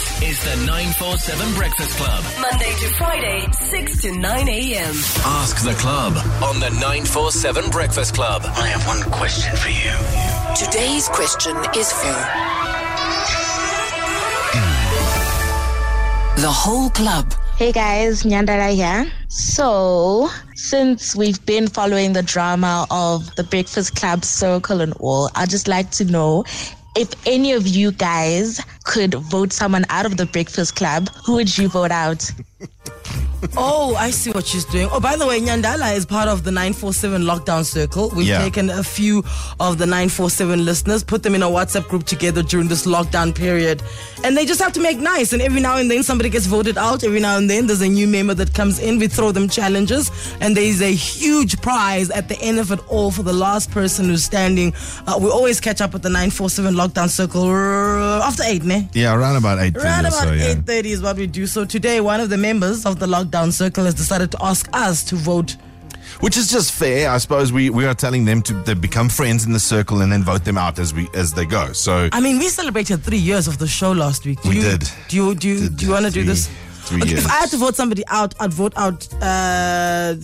This is the 947 Breakfast Club. Monday to Friday, 6 to 9 a.m. Ask the club on the 947 Breakfast Club. I have one question for you. Today's question is for the whole club. Hey guys, Nyandala here. So, since we've been following the drama of the Breakfast Club circle and all, I'd just like to know if any of you guys could vote someone out of the Breakfast Club, who would you vote out? Oh, I see what she's doing. Oh, by the way, Nyandala is part of the 947 lockdown circle. We've Yeah. taken a few of the 947 listeners, put them in a WhatsApp group together during this lockdown period. And they just have to make nice. And every now and then somebody gets voted out. Every now and then there's a new member that comes in. We throw them challenges. And there's a huge prize at the end of it all for the last person who's standing. Uh, we always catch up with the 947 lockdown circle after 8, ne? Yeah, around about 8 Around about so, yeah. eight thirty is what we do. So today, one of the members of the lockdown circle has decided to ask us to vote. Which is just fair. I suppose we, we are telling them to they become friends in the circle and then vote them out as we as they go. So I mean, we celebrated three years of the show last week. Do We you, did. Do you do you, Did do you want to do this? three Okay, years. if I had to vote somebody out, I'd vote out uh,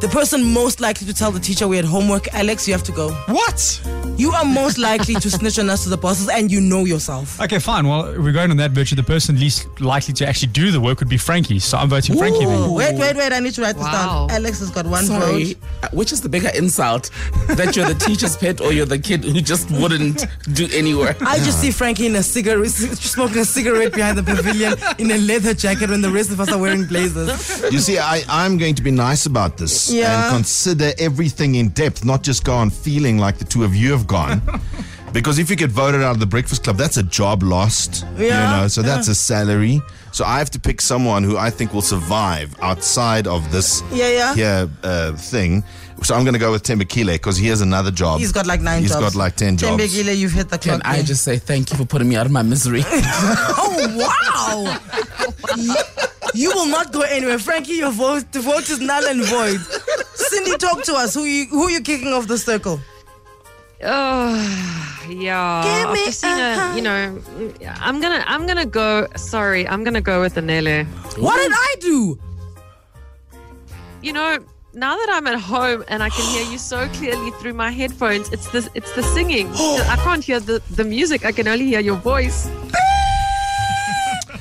the person most likely to tell the teacher we had homework. Alex, you have to go. what? You are most likely to snitch on us to the bosses, and you know yourself. Okay, fine. Well, we're going on that virtue. The person least likely to actually do the work would be Frankie. So I'm voting Frankie then. wait, wait, wait! I need to write this down. Alex has got one Sorry, vote. uh, which is the bigger insult? that you're the teacher's pet or you're the kid who just wouldn't do any work? I just see Frankie in a cigarette, smoking a cigarette behind the pavilion in a leather jacket when the rest of us are wearing blazers. You see, I, I'm going to be nice about this Yeah. and consider everything in depth, not just go on feeling like the two of you have gone. because if you get voted out of the Breakfast Club, that's a job lost. Yeah, You know, so that's a salary. So I have to pick someone who I think will survive outside of this Yeah, yeah. here uh, thing. So I'm going to go with Thembekile because he has another job. He's got like nine He's jobs. got like 10 jobs. Thembekile, you've hit the Can clock. I just say thank you for putting me out of my misery? Oh wow! you, you will not go anywhere, Frankie. Your vote, the vote is null and void. Cindy, talk to us. Who you who you kicking off the circle? Oh, yeah. Give me After seeing a a, you know, I'm gonna, I'm gonna go. Sorry, I'm gonna go with Anele. What did I do? You know, now that I'm at home and I can hear you so clearly through my headphones, it's the, it's the singing. I can't hear the, the music. I can only hear your voice.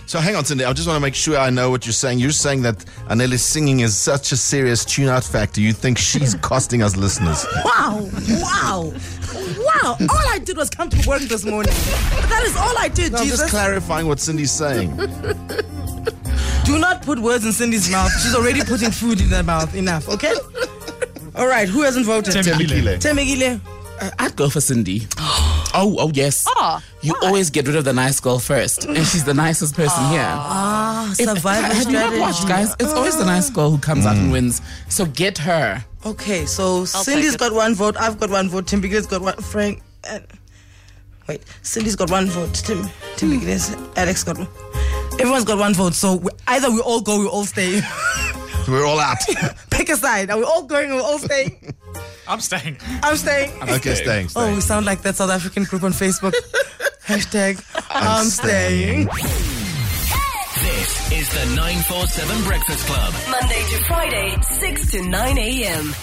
So hang on, Cindy. I just want to make sure I know what you're saying. You're saying that Anele's singing is such a serious tune-out factor. You think she's costing us listeners? Wow! Wow! Wow! All I did was come to work this morning. That is all I did, No, I'm Jesus. just clarifying what Cindy's saying. Do not put words in Cindy's mouth. She's already putting food in her mouth. Enough, okay? All right, who hasn't voted? Thembekile. Thembekile. Uh, I'd go for Cindy. Oh, oh yes. Oh, you always get rid of the nice girl first, and she's the nicest person here. Ah, If- survival have you not watched, guys? It's always the nice girl who comes out and wins. So get her. Okay, so take Cindy's it. got one vote. I've got one vote. Thembekile's got one. Frank. Uh, wait, Cindy's got one vote. Tim. tim Thembekile's. Alex got one. Everyone's got one vote. So we, either we all go, we all stay. We're all out. Pick a side. Are we all going? Or we all staying? I'm staying. I'm staying. okay, staying, Oh, staying. we sound like that South African group on Facebook. Hashtag I'm, staying. This is the 947 Breakfast Club. Monday to Friday, 6 to 9 a.m.